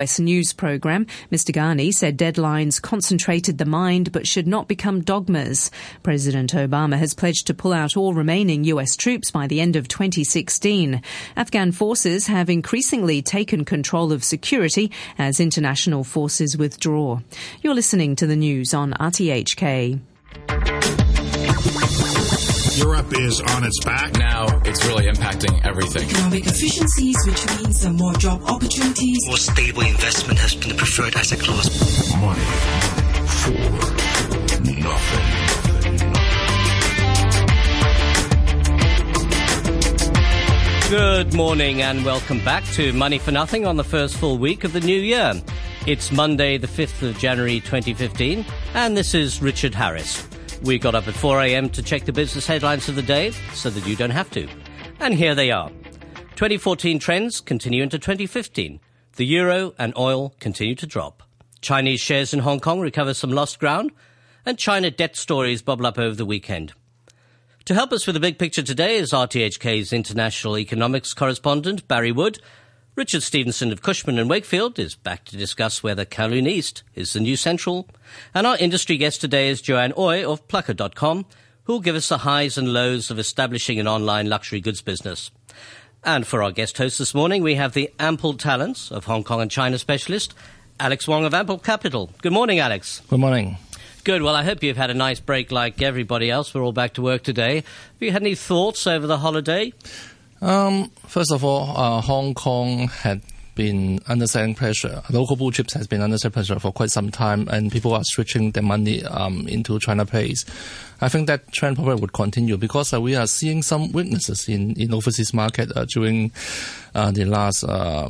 US news program, Mr. Ghani said deadlines concentrated the mind but should not become dogmas. President Obama has pledged to pull out all remaining US troops by the end of 2016. Afghan forces have increasingly taken control of security as international forces withdraw. You're listening to the news on RTHK. Europe is on its back. Now it's really impacting everything. Economic efficiencies, which means uh, more job opportunities. More stable investment has been the preferred asset class. Money for nothing. Good morning and welcome back to Money for Nothing on the first full week of the new year. It's Monday, the 5th of January 2015, and this is Richard Harris. We got up at 4 a.m. to check the business headlines of the day so that you don't have to. And here they are. 2014 trends continue into 2015. The euro and oil continue to drop. Chinese shares in Hong Kong recover some lost ground, and China debt stories bubble up over the weekend. To help us with the big picture today is RTHK's international economics correspondent, Barry Wood. Richard Stevenson of Cushman and Wakefield is back to discuss whether Kowloon East is the new central. And our industry guest today is Joanne Ooi of Plukka.com, who will give us the highs and lows of establishing an online luxury goods business. And for our guest host this morning, we have the ample talents of Hong Kong and China specialist, Alex Wong of Ample Capital. Good morning, Alex. Good morning. Good. Well, I hope you've had a nice break like everybody else. We're all back to work today. Have you had any thoughts over the holiday? Um, first of all, uh, Hong Kong had been under certain pressure. Local blue chips has been under certain pressure for quite some time, and people are switching their money um, into China Pays. I think that trend probably would continue because uh, we are seeing some weaknesses in in overseas market uh, during uh, the last uh,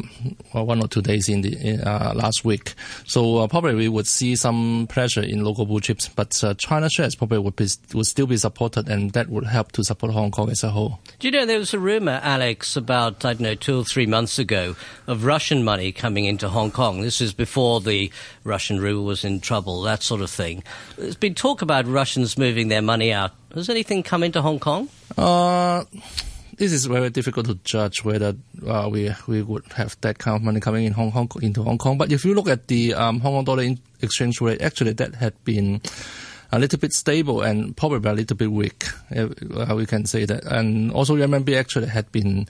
one or two days in the uh, last week. So uh, probably we would see some pressure in local blue chips, but uh, China shares probably would be would still be supported, and that would help to support Hong Kong as a whole. Do you know there was a rumor, Alex, about I don't know two or three months ago of Russian money coming into Hong Kong. This is before the Russian ruble was in trouble, that sort of thing. There's been talk about Russians moving their money out. Has anything come into Hong Kong? Uh, this is very difficult to judge whether uh, we we would have that kind of money coming in Hong Kong into Hong Kong. But if you look at the um, Hong Kong dollar exchange rate, actually that had been a little bit stable and probably a little bit weak. Uh, we can say that. And also RMB actually had been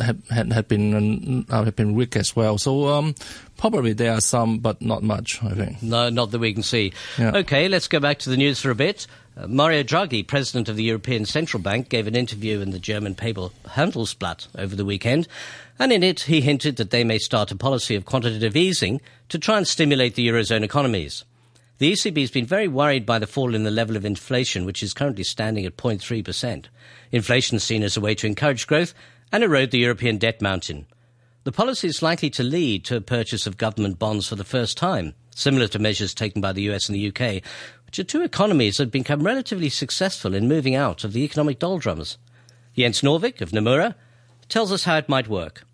had had, had been uh, had been weak as well. So um, probably there are some, but not much. I think. No, not that we can see. Yeah. Okay, let's go back to the news for a bit. Uh, Mario Draghi, president of the European Central Bank, gave an interview in the German paper Handelsblatt over the weekend, and in it he hinted that they may start a policy of quantitative easing to try and stimulate the eurozone economies. The ECB has been very worried by the fall in the level of inflation, which is currently standing at 0.3%. Inflation is seen as a way to encourage growth and erode the European debt mountain. The policy is likely to lead to a purchase of government bonds for the first time, similar to measures taken by the US and the UK, which are two economies that have become relatively successful in moving out of the economic doldrums. Jens Nordvig of Nomura tells us how it might work.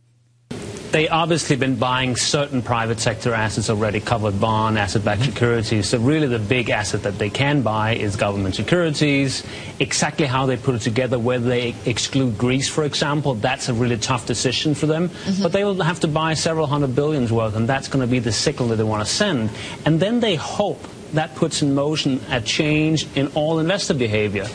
They obviously been buying certain private sector assets already, covered bond, asset-backed mm-hmm. securities. So really the big asset that they can buy is government securities. Exactly how they put it together, whether they exclude Greece, for example, that's a really tough decision for them. Mm-hmm. But they will have to buy several hundred billions worth, and that's going to be the signal that they want to send. And then they hope that puts in motion a change in all investor behavior.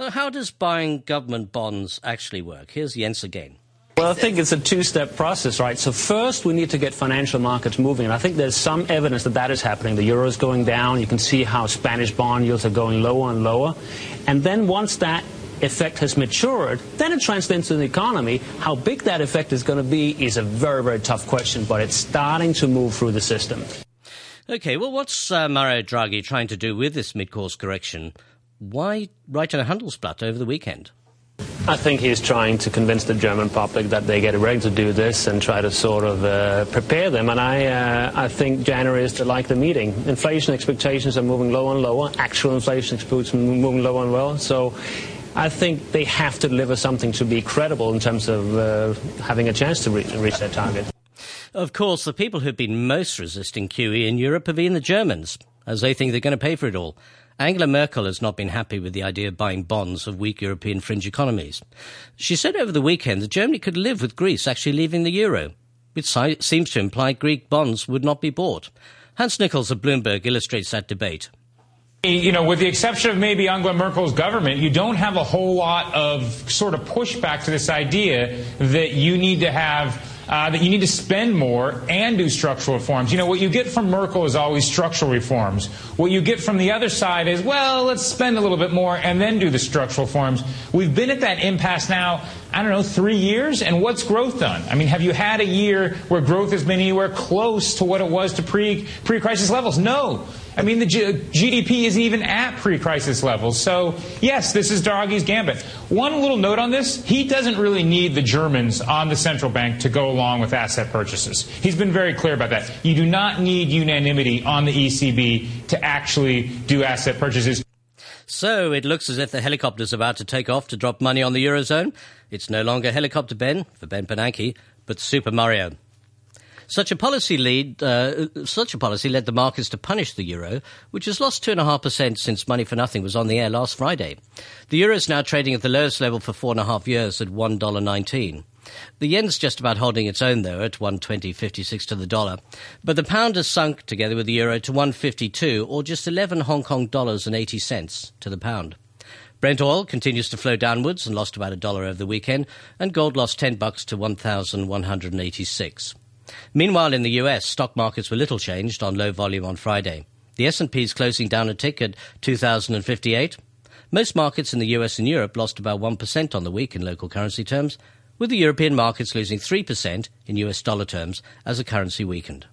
Now, how does buying government bonds actually work? Here's Jens again. Well, I think it's a two-step process, right? So first, we need to get financial markets moving, and I think there's some evidence that that is happening. The euro is going down. You can see how Spanish bond yields are going lower and lower. And then once that effect has matured, then it translates into the economy. How big that effect is going to be is a very, very tough question, but it's starting to move through the system. Okay, well, what's uh, Mario Draghi trying to do with this mid-course correction? Why write in a Handelsblatt over the weekend? I think he's trying to convince the German public that they get ready to do this and try to sort of uh, prepare them. And I, uh, I think January is to like the meeting. Inflation expectations are moving lower and lower. Actual inflation expectations are moving lower and lower. So I think they have to deliver something to be credible in terms of uh, having a chance to reach, reach their target. Of course, the people who've been most resisting QE in Europe have been the Germans, as they think they're going to pay for it all. Angela Merkel has not been happy with the idea of buying bonds of weak European fringe economies. She said over the weekend that Germany could live with Greece actually leaving the euro. which seems to imply Greek bonds would not be bought. Hans Nichols of Bloomberg illustrates that debate. You know, with the exception of maybe Angela Merkel's government, you don't have a whole lot of sort of pushback to this idea that you need to have uh, that you need to spend more and do structural reforms. You know, what you get from Merkel is always structural reforms. What you get from the other side is, well, let's spend a little bit more and then do the structural reforms. We've been at that impasse now, I don't know, three years, and what's growth done? I mean, have you had a year where growth has been anywhere close to what it was to pre pre crisis levels? No. I mean, the G- GDP isn't even at pre-crisis levels. So, yes, this is Draghi's gambit. One little note on this: he doesn't really need the Germans on the central bank to go along with asset purchases. He's been very clear about that. You do not need unanimity on the ECB to actually do asset purchases. So it looks as if the helicopter's about to take off to drop money on the Eurozone. It's no longer Helicopter Ben for Ben Bernanke, but Super Mario. Such a policy lead, uh, such a policy led the markets to punish the euro, which has lost two and a half percent since Money for Nothing was on the air last Friday. The euro is now trading at the lowest level for four and a half years at one dollar nineteen. The yen's just about holding its own though at one twenty fifty six to the dollar, but the pound has sunk together with the euro to one fifty two, or just eleven Hong Kong dollars and eighty cents to the pound. Brent oil continues to flow downwards and lost about a dollar over the weekend, and gold lost 10 bucks to 1,186. Meanwhile, in the US, stock markets were little changed on low volume on Friday. The S&P is closing down a tick at 2,058. Most markets in the US and Europe lost about 1% on the week in local currency terms, with the European markets losing 3% in US dollar terms as the currency weakened.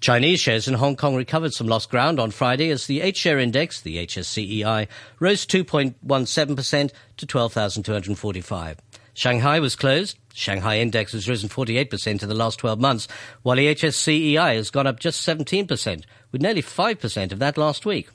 Chinese shares in Hong Kong recovered some lost ground on Friday as the H-share index, the HSCEI, rose 2.17% to 12,245. Shanghai was closed. Shanghai index has risen 48% in the last 12 months, while the HSCEI has gone up just 17%, with nearly 5% of that last week.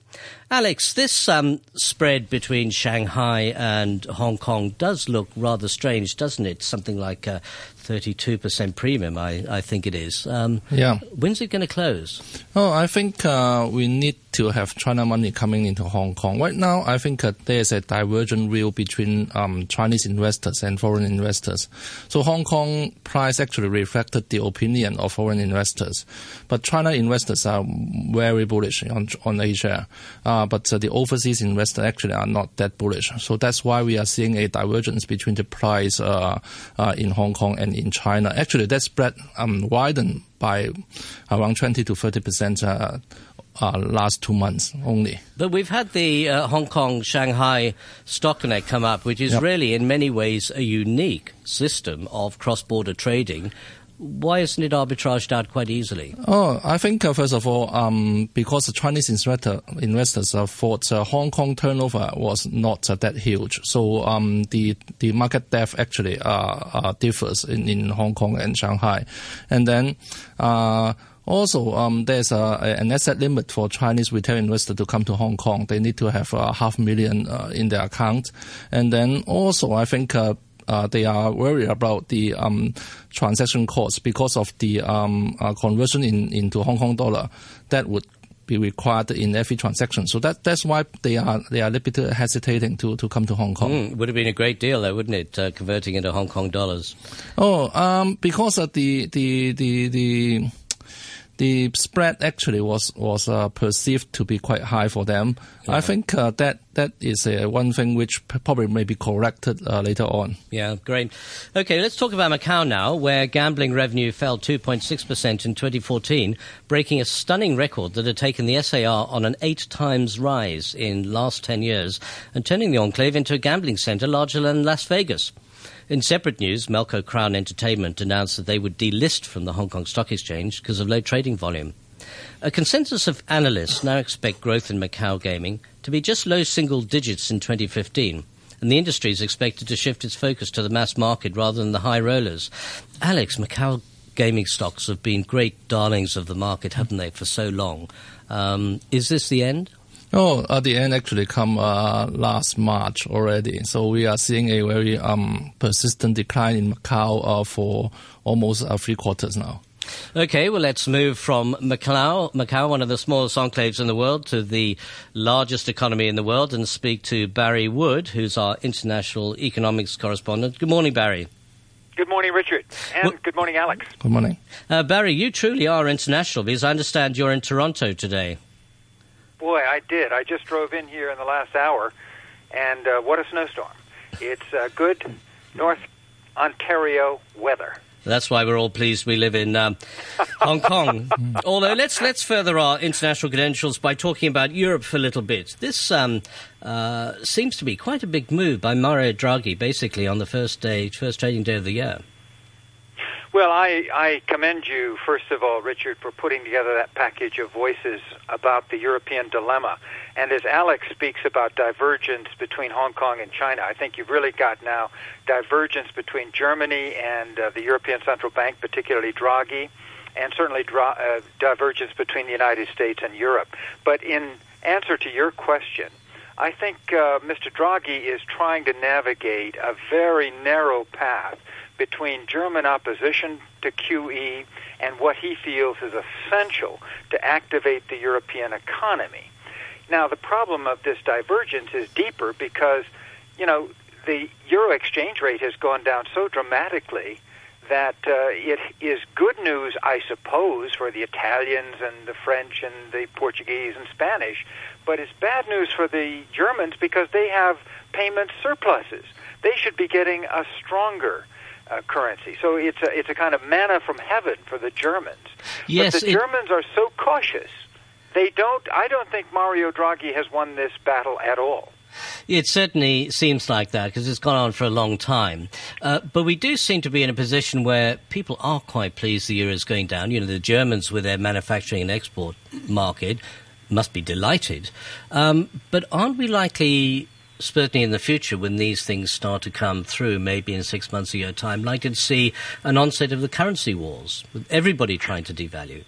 Alex, this um, spread between Shanghai and Hong Kong does look rather strange, doesn't it? Something like a 32% premium, I, I think it is. Um, Yeah. When's it going to close? Oh, I think uh, we need to have China money coming into Hong Kong. Right now, I think uh, there's a divergent view between um, Chinese investors and foreign investors. So Hong Kong price actually reflected the opinion of foreign investors, but China investors are very bullish on on Asia. Uh, but uh, the overseas investors actually are not that bullish. So that's why we are seeing a divergence between the price uh, uh, in Hong Kong and in China. Actually, that spread um, widened by around 20 to 30 percent. Uh, uh, last two months only. But we've had the uh, Hong Kong Shanghai Stock Connect come up, which is Yep. really, in many ways, a unique system of cross border trading. Why isn't it arbitraged out quite easily? Oh, I think uh, first of all, um, because the Chinese investor, investors uh, thought uh, Hong Kong turnover was not uh, that huge, so um, the the market depth actually uh, uh, differs in, in Hong Kong and Shanghai, and then. Uh, also, um, there's a, an asset limit for Chinese retail investors to come to Hong Kong. They need to have uh, half million uh, in their account, and then also I think uh, uh, they are worried about the um, transaction costs because of the um, uh, conversion in, into Hong Kong dollar that would be required in every transaction. So that that's why they are they are a little bit hesitating to, to come to Hong Kong. Mm, would have been a great deal, though, wouldn't it, uh, converting into Hong Kong dollars? Oh, um, because of the the the the the spread actually was was uh, perceived to be quite high for them. I think uh, that that is uh, one thing which probably may be corrected uh, later on. Yeah, great. Okay, let's talk about Macau now, where gambling revenue fell 2.6% in 2014, breaking a stunning record that had taken the SAR on an eight times rise in last 10 years and turning the enclave into a gambling center larger than Las Vegas. In separate news, Melco Crown Entertainment announced that they would delist from the Hong Kong Stock Exchange because of low trading volume. A consensus of analysts now expect growth in Macau gaming to be just low single digits in 2015, and the industry is expected to shift its focus to the mass market rather than the high rollers. Alex, Macau gaming stocks have been great darlings of the market, haven't they, for so long? Um, is this the end? Oh, uh, the end actually come uh, last March already. So we are seeing a very um, persistent decline in Macau uh, for almost uh, three quarters now. Okay, well, let's move from Macau, Macau, one of the smallest enclaves in the world, to the largest economy in the world, and speak to Barry Wood, who's our international economics correspondent. Good morning, Barry. Good morning, Richard. And Well- good morning, Alex. Good morning. Uh, Barry, you truly are international because I understand you're in Toronto today. Boy, I did. I just drove in here in the last hour, and uh, what a snowstorm. It's uh, good North Ontario weather. That's why we're all pleased we live in um, Hong Kong. Although let's let's further our international credentials by talking about Europe for a little bit. This um, uh, seems to be quite a big move by Mario Draghi, basically on the first day, first trading day of the year. Well, I, I commend you, first of all, Richard, for putting together that package of voices about the European dilemma. And as Alex speaks about divergence between Hong Kong and China, I think you've really got now divergence between Germany and uh, the European Central Bank, particularly Draghi, and certainly dra- uh, divergence between the United States and Europe. But in answer to your question, I think uh, Mr. Draghi is trying to navigate a very narrow path between German opposition to QE and what he feels is essential to activate the European economy. Now, the problem of this divergence is deeper because, you know, the euro exchange rate has gone down so dramatically that uh, it is good news, I suppose, for the Italians and the French and the Portuguese and Spanish, but it's bad news for the Germans because they have payment surpluses. They should be getting a stronger uh, currency. So it's a, it's a kind of manna from heaven for the Germans. Yes, but the it- Germans are so cautious. They don't. I don't think Mario Draghi has won this battle at all. It certainly seems like that because it's gone on for a long time. Uh, but we do seem to be in a position where people are quite pleased the euro is going down. You know, the Germans with their manufacturing and export market must be delighted. Um, but aren't we likely, certainly in the future, when these things start to come through, maybe in six months, a year time, likely to see an onset of the currency wars with everybody trying to devalue?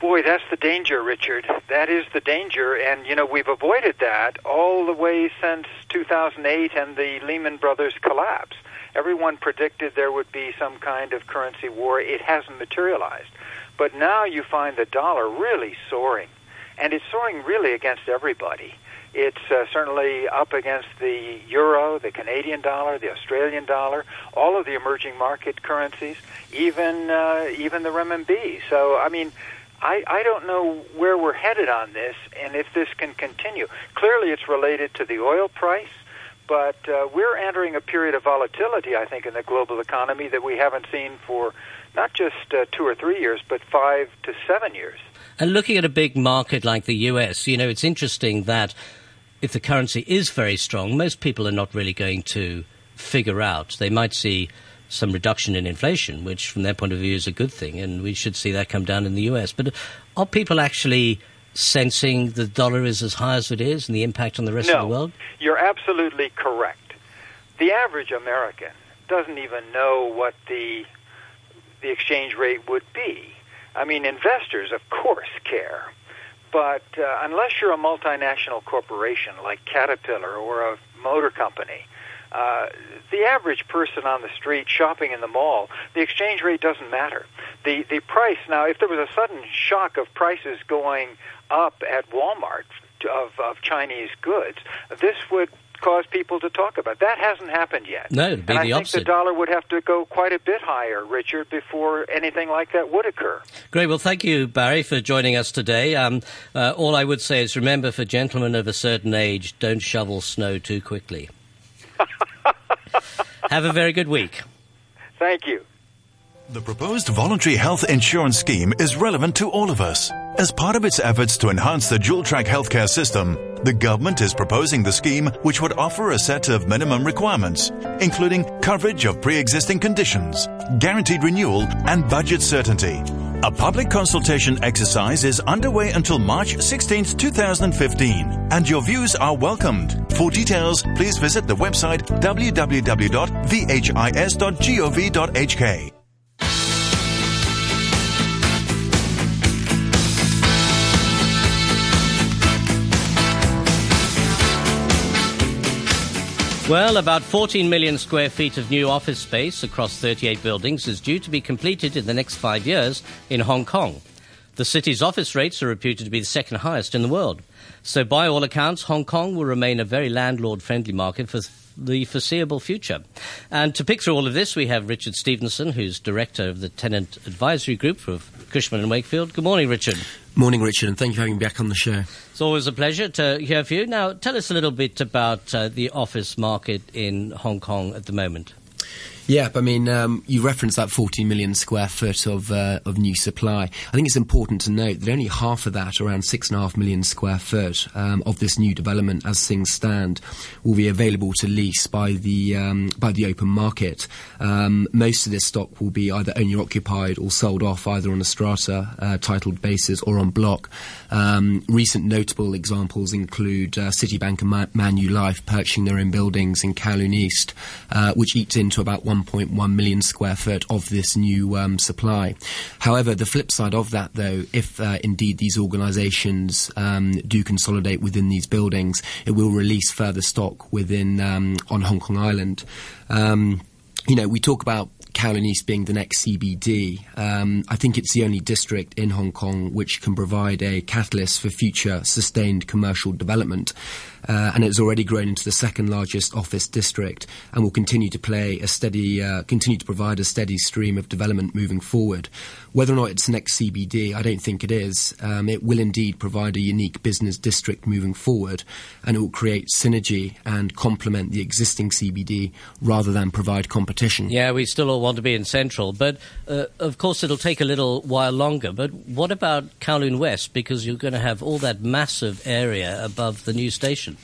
Boy, that's the danger, Richard. That is the danger, and you know we've avoided that all the way since 2008 and the Lehman Brothers collapse. Everyone predicted there would be some kind of currency war. It hasn't materialized, but now you find the dollar really soaring, and it's soaring really against everybody. It's uh, certainly up against the euro, the Canadian dollar, the Australian dollar, all of the emerging market currencies, even uh, even the renminbi. So, I mean, I, I don't know where we're headed on this and if this can continue. Clearly, it's related to the oil price, but uh, we're entering a period of volatility, I think, in the global economy that we haven't seen for not just uh, two or three years, but five to seven years. And looking at a big market like the US, you know, it's interesting that if the currency is very strong, most people are not really going to figure out. They might see some reduction in inflation, which from their point of view is a good thing, and we should see that come down in the US. But are people actually sensing the dollar is as high as it is and the impact on the rest no, of the world? You're absolutely correct. The average American doesn't even know what the the exchange rate would be. I mean, investors, of course, care, but uh, unless you're a multinational corporation like Caterpillar or a motor company, uh, the average person on the street shopping in the mall, the exchange rate doesn't matter. The the price now, if there was a sudden shock of prices going up at Walmart of of Chinese goods, this would cause people to talk about. That hasn't happened yet. No, it'd be and I the think opposite. the dollar would have to go quite a bit higher, Richard, before anything like that would occur. Great. Well, thank you, Barry, for joining us today. Um, uh, all I would say is remember, for gentlemen of a certain age, don't shovel snow too quickly. Have a very good week. Thank you. The proposed voluntary health insurance scheme is relevant to all of us. As part of its efforts to enhance the dual track healthcare system, the government is proposing the scheme which would offer a set of minimum requirements, including coverage of pre existing conditions, guaranteed renewal, and budget certainty. A public consultation exercise is underway until March 16, 2015, and your views are welcomed. For details, please visit the website www.vhis.gov.hk. Well, about 14 million square feet of new office space across 38 buildings is due to be completed in the next five years in Hong Kong. The city's office rates are reputed to be the second highest in the world. So, by all accounts, Hong Kong will remain a very landlord friendly market for the foreseeable future. And to pick through all of this, we have Richard Stevenson, who's director of the Tenant Advisory Group for Cushman and Wakefield. Good morning, Richard. Morning, Richard, and thank you for having me back on the show. It's always a pleasure to hear from you. Now, tell us a little bit about uh, the office market in Hong Kong at the moment. Yeah, I mean, um, you referenced that 40 million square foot of uh, of new supply. I think it's important to note that only half of that, around six and a half million square foot um, of this new development, as things stand, will be available to lease by the um, by the open market. Um, most of this stock will be either owner occupied or sold off either on a strata uh, titled basis or on block. Um, recent notable examples include uh, Citibank and Man- Manulife purchasing their own buildings in Kowloon East, uh, which eats into about 1.1 million square foot of this new um, supply. However, the flip side of that, though, if uh, indeed these organisations um, do consolidate within these buildings, it will release further stock within um, on Hong Kong Island. Um, you know, we talk about Kowloon East being the next CBD, um, I think it's the only district in Hong Kong which can provide a catalyst for future sustained commercial development uh, and it's already grown into the second largest office district and will continue to play a steady, uh, continue to provide a steady stream of development moving forward. Whether or not it's next CBD, I don't think it is. Um, it will indeed provide a unique business district moving forward, and it will create synergy and complement the existing CBD rather than provide competition. Yeah, we still all want to be in central, but uh, of course it'll take a little while longer. But what about Kowloon West? Because you're going to have all that massive area above the new station.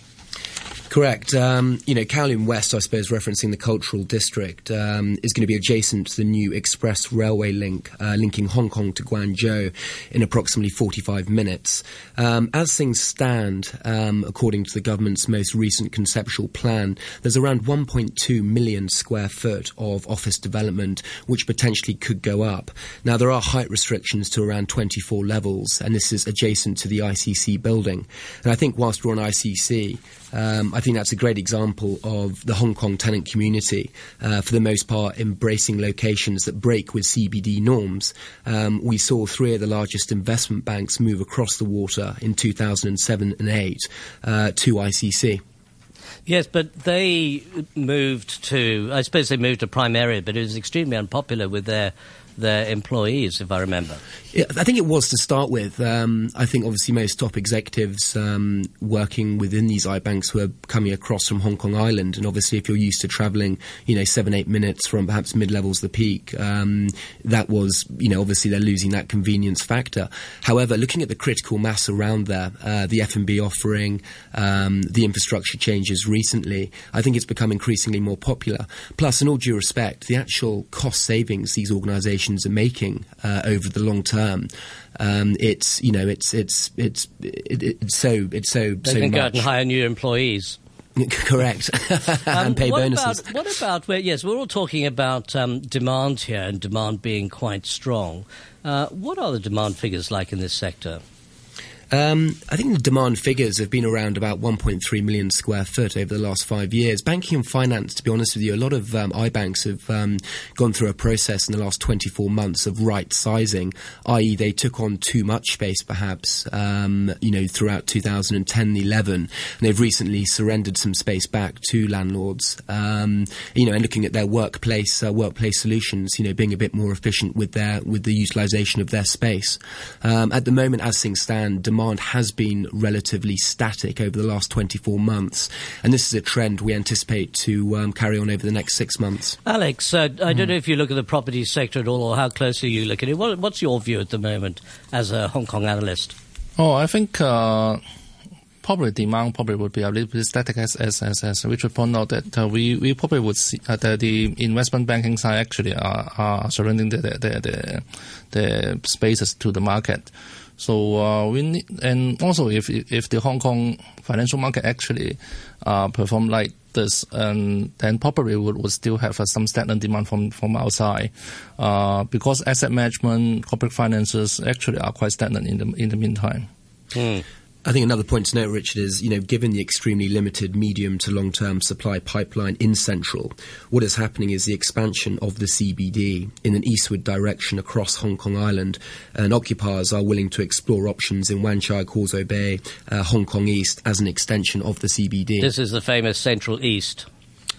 Correct. Um, you know, Kowloon West, I suppose, referencing the cultural district, um, is going to be adjacent to the new express railway link uh, linking Hong Kong to Guangzhou in approximately 45 minutes. Um, as things stand, um, according to the government's most recent conceptual plan, there's around 1.2 million square foot of office development, which potentially could go up. Now, there are height restrictions to around 24 levels, and this is adjacent to the ICC building. And I think whilst we're on ICC, um, I think that's a great example of the Hong Kong tenant community, uh, for the most part, embracing locations that break with CBD norms. Um, we saw three of the largest investment banks move across the water in 2007 and 8 uh, to ICC. Yes, but they moved to, I suppose they moved to prime area, but it was extremely unpopular with their their employees, if I remember. Yeah, I think it was to start with. Um, I think obviously most top executives um, working within these iBanks were coming across from Hong Kong Island, and obviously if you're used to travelling, you know, seven eight minutes from perhaps mid levels the peak, um, that was, you know, obviously they're losing that convenience factor. However, looking at the critical mass around there, uh, the F&B offering, um, the infrastructure changes recently, I think it's become increasingly more popular. Plus, in all due respect, the actual cost savings these organisations are making uh, over the long term. Um, it's you know it's it's it's it, it's so it's so they so can much. go out and hire new employees. Correct, and pay Um, what bonuses. About, what about? Well, yes, we're all talking about um, demand here and demand being quite strong. Uh, what are the demand figures like in this sector? Um, I think the demand figures have been around about 1.3 million square foot over the last five years. Banking and finance, to be honest with you, a lot of um, iBanks have um, gone through a process in the last 24 months of right sizing, i.e., they took on too much space, perhaps, um, you know, throughout 2010 and 11, and they've recently surrendered some space back to landlords, um, you know, and looking at their workplace uh, workplace solutions, you know, being a bit more efficient with their with the utilization of their space. Um, at the moment, as things stand, demand has been relatively static over the last 24 months, and this is a trend we anticipate to um, carry on over the next six months. Alex, uh, I don't know if you look at the property sector at all or how closely you look at it. What, what's your view at the moment as a Hong Kong analyst? Oh, I think uh, probably demand probably would be a little bit static as as as, as Richard pointed out that uh, we we probably would see uh, that the investment banking side actually are, are surrendering the the, the the the spaces to the market. So uh, we need, and also if if the Hong Kong financial market actually uh, perform like this, and then probably would, would still have uh, some stagnant demand from from outside, uh, because asset management, corporate finances actually are quite stagnant in the in the meantime. I think another point to note, Richard, is you know, given the extremely limited medium to long term supply pipeline in Central, what is happening is the expansion of the CBD in an eastward direction across Hong Kong Island, and occupiers are willing to explore options in Wan Chai, Causeway Bay, uh, Hong Kong East as an extension of the CBD. This is the famous Central East.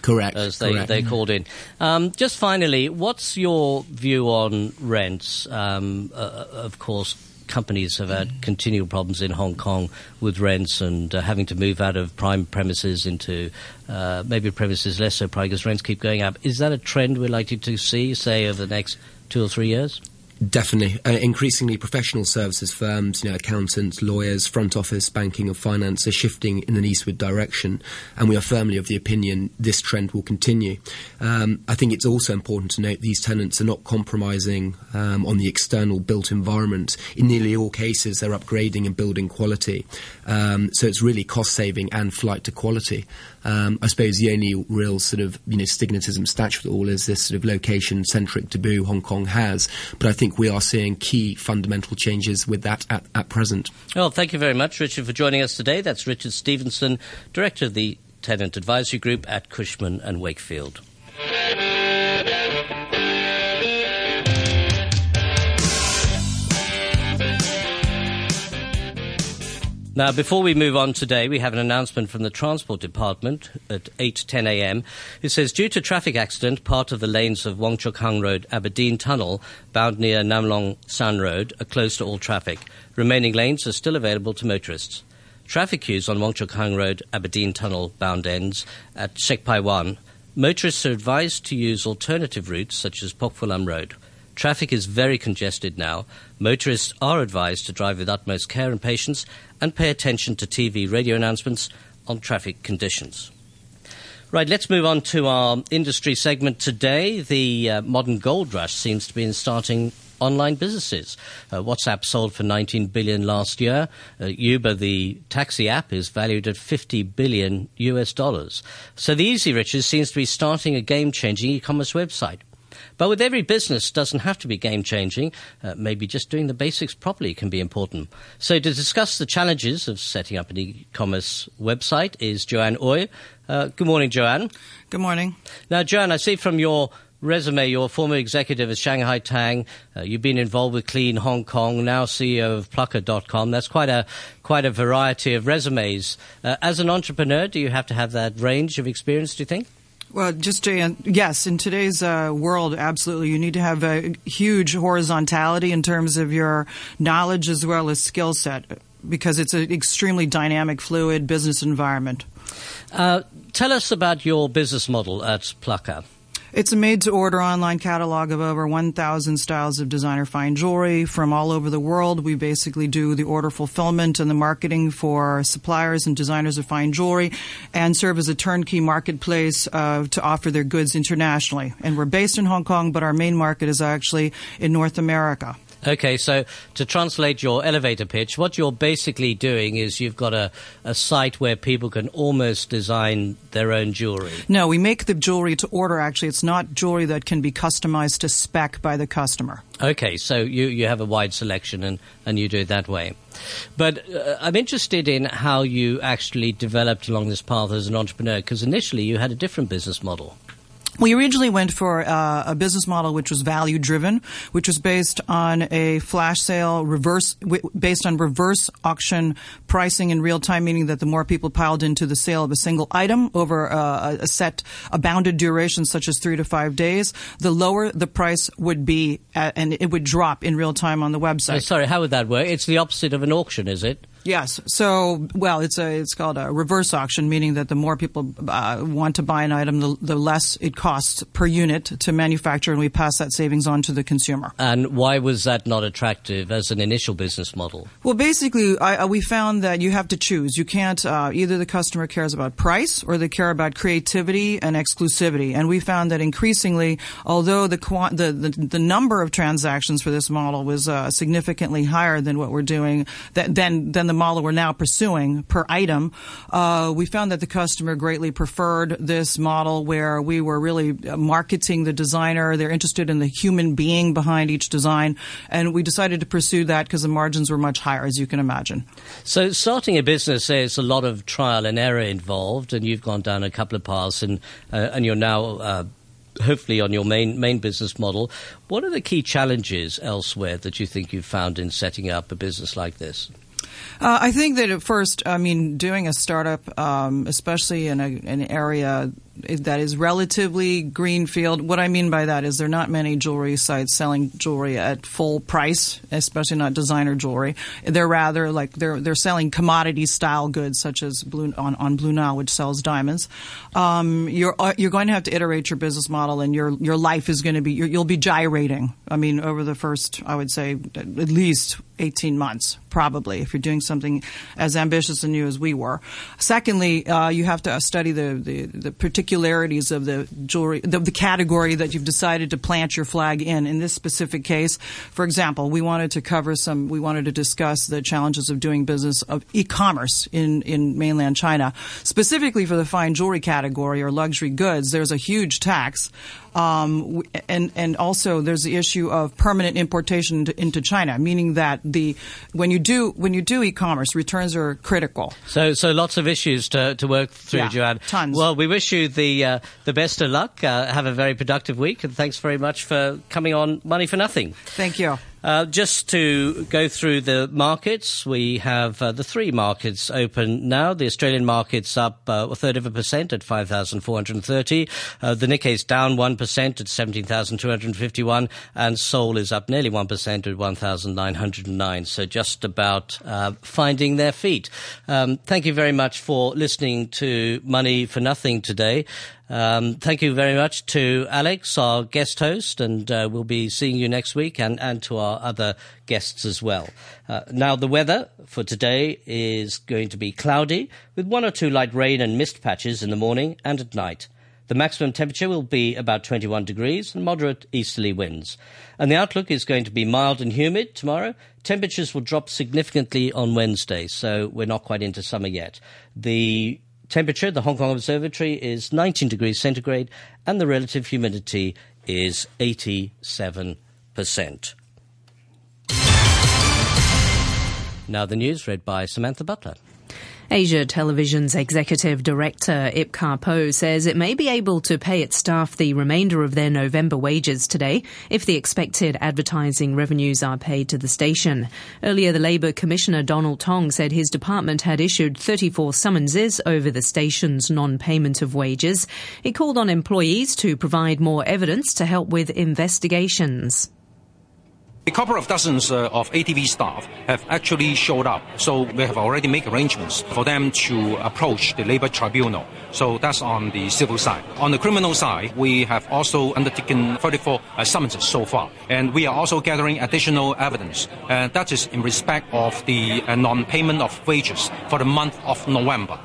Correct, as they, correct. they called in. Um, just finally, what's your view on rents? Um, uh, of course, companies have had continual problems in Hong Kong with rents and uh, having to move out of prime premises into uh, maybe premises less so prime because rents keep going up. Is that a trend we're likely to see, say, over the next two or three years? Definitely. Uh, increasingly, professional services firms, you know, accountants, lawyers, front office, banking, and finance are shifting in an eastward direction, and we are firmly of the opinion this trend will continue. Um, I think it's also important to note these tenants are not compromising um, on the external built environment. In nearly all cases, they're upgrading and building quality. Um, so it's really cost saving and flight to quality. Um, I suppose the only real sort of you know stigmatism statue all is this sort of location centric taboo Hong Kong has. But I think we are seeing key fundamental changes with that at, at present. Well, thank you very much, Richard, for joining us today. That's Richard Stevenson, Director of the Tenant Advisory Group at Cushman and Wakefield. Now, before we move on today, we have an announcement from the Transport Department at 8.10 a.m. It says, due to traffic accident, part of the lanes of Wong Chuk Road Aberdeen Tunnel, bound near Namlong San Road, are closed to all traffic. Remaining lanes are still available to motorists. Traffic queues on Wong Chuk Road Aberdeen Tunnel bound ends at Shek Pai Wan. Motorists are advised to use alternative routes such as Pok Fulam Road. Traffic is very congested now. Motorists are advised to drive with utmost care and patience and pay attention to TV radio announcements on traffic conditions. Right, let's move on to our industry segment today. The uh, modern gold rush seems to be in starting online businesses. Uh, WhatsApp sold for 19 billion last year. Uh, Uber, the taxi app, is valued at 50 billion US dollars. So the Easy Riches seems to be starting a game-changing e-commerce website. But with every business, doesn't have to be game changing. Uh, maybe just doing the basics properly can be important. So to discuss the challenges of setting up an e-commerce website is Joanne Ooi. Uh, good morning, Joanne. Good morning. Now, Joanne, I see from your resume, you're a former executive at Shanghai Tang. Uh, you've been involved with Clean Hong Kong, now CEO of Plukka.com. That's quite a quite a variety of resumes. Uh, as an entrepreneur, do you have to have that range of experience? Do you think? Well, just to, yes, in today's uh, world, absolutely, you need to have a huge horizontality in terms of your knowledge as well as skill set, because it's an extremely dynamic, fluid business environment. Uh, tell us about your business model at Plukka. It's a made to order online catalog of over 1,000 styles of designer fine jewelry from all over the world. We basically do the order fulfillment and the marketing for suppliers and designers of fine jewelry and serve as a turnkey marketplace uh, to offer their goods internationally. And we're based in Hong Kong, but our main market is actually in North America. Okay, so to translate your elevator pitch, what you're basically doing is you've got a, a site where people can almost design their own jewelry. No, we make the jewelry to order, actually. It's not jewelry that can be customized to spec by the customer. Okay, so you, you have a wide selection and, and you do it that way. But uh, I'm interested in how you actually developed along this path as an entrepreneur, because initially you had a different business model. We originally went for uh, a business model which was value driven, which was based on a flash sale reverse, w- based on reverse auction pricing in real time, meaning that the more people piled into the sale of a single item over uh, a set, a bounded duration such as three to five days, the lower the price would be, at, and it would drop in real time on the website. Uh, sorry, how would that work? It's the opposite of an auction, is it? Yes. So, well, it's a it's called a reverse auction, meaning that the more people uh, want to buy an item, the, the less it costs per unit to manufacture, and we pass that savings on to the consumer. And why was that not attractive as an initial business model? Well, basically, I, we found that you have to choose. You can't uh, either the customer cares about price or they care about creativity and exclusivity. And we found that increasingly, although the the, the, the number of transactions for this model was uh, significantly higher than what we're doing, that, than than the model we're now pursuing per item, uh, we found that the customer greatly preferred this model where we were really marketing the designer. They're interested in the human being behind each design. And we decided to pursue that because the margins were much higher, as you can imagine. So, starting a business, there's a lot of trial and error involved, and you've gone down a couple of paths, and, uh, and you're now. Uh, hopefully on your main main business model. What are the key challenges elsewhere that you think you've found in setting up a business like this? Uh, I think that at first, I mean, doing a startup, um, especially in a, an area that is relatively greenfield. What I mean by that is there are not many jewelry sites selling jewelry at full price, especially not designer jewelry. They're rather like they're they're selling commodity style goods such as Blue on, on Blue Nile, which sells diamonds. Um, you're uh, you're going to have to iterate your business model, and your your life is going to be you'll be gyrating. I mean, over the first, I would say, at least 18 months, probably, if you're doing something as ambitious and new as we were. Secondly, uh, you have to study the, the, the particularities of the jewelry, the, the, category that you've decided to plant your flag in. In this specific case, for example, we wanted to cover some, we wanted to discuss the challenges of doing business of e-commerce in, in mainland China. Specifically for the fine jewelry category or luxury goods, there's a huge tax. Um, and and also there's the issue of permanent importation into, into, China, meaning that the when you do when you do e-commerce, returns are critical. So so lots of issues to, to work through, yeah, Joanne. Tons. Well, we wish you the uh, the best of luck. Uh, have a very productive week, and thanks very much for coming on Money for Nothing. Thank you. Uh, just to go through the markets, we have uh, the three markets open now. The Australian market's up uh, a third of a percent at 5,430. Uh, the Nikkei's down 1% at 17,251. And Seoul is up nearly 1% at 1,909. So just about uh, finding their feet. Um, thank you very much for listening to Money for Nothing today. Um, thank you very much to Alex, our guest host, and uh, we'll be seeing you next week, and, and to our other guests as well. Uh, now, the weather for today is going to be cloudy, with one or two light rain and mist patches in the morning and at night. The maximum temperature will be about 21 degrees and moderate easterly winds. And the outlook is going to be mild and humid tomorrow. Temperatures will drop significantly on Wednesday, so we're not quite into summer yet. The temperature, the Hong Kong Observatory, is 19 degrees centigrade, and the relative humidity is 87%. Now the news read by Samantha Butler. Asia Television's executive director Ip Kar Po says it may be able to pay its staff the remainder of their November wages today if the expected advertising revenues are paid to the station. Earlier, the Labour Commissioner Donald Tong said his department had issued 34 summonses over the station's non-payment of wages. He called on employees to provide more evidence to help with investigations. A couple of dozens uh, of ATV staff have actually showed up, so we have already made arrangements for them to approach the labor tribunal. So that's on the civil side. On the criminal side, we have also undertaken 34 uh, summonses so far, and we are also gathering additional evidence. And that is in respect of the uh, non-payment of wages for the month of November.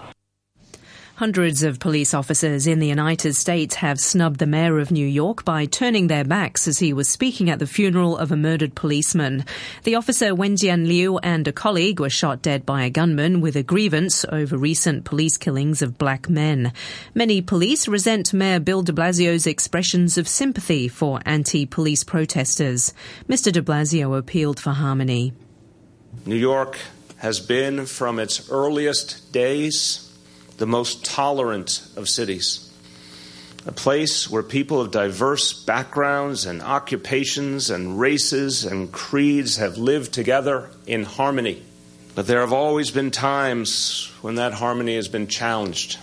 Hundreds of police officers in the United States have snubbed the mayor of New York by turning their backs as he was speaking at the funeral of a murdered policeman. The officer Wenjian Liu and a colleague were shot dead by a gunman with a grievance over recent police killings of black men. Many police resent Mayor Bill de Blasio's expressions of sympathy for anti-police protesters. Mr de Blasio appealed for harmony. New York has been from its earliest days the most tolerant of cities. A place where people of diverse backgrounds and occupations and races and creeds have lived together in harmony. But there have always been times when that harmony has been challenged.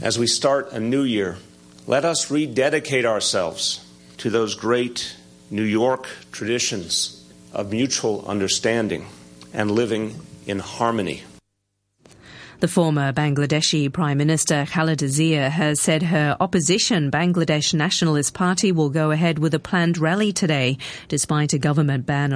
As we start a new year, let us rededicate ourselves to those great New York traditions of mutual understanding and living in harmony. The former Bangladeshi Prime Minister Khaleda Zia has said her opposition Bangladesh Nationalist Party will go ahead with a planned rally today, despite a government ban on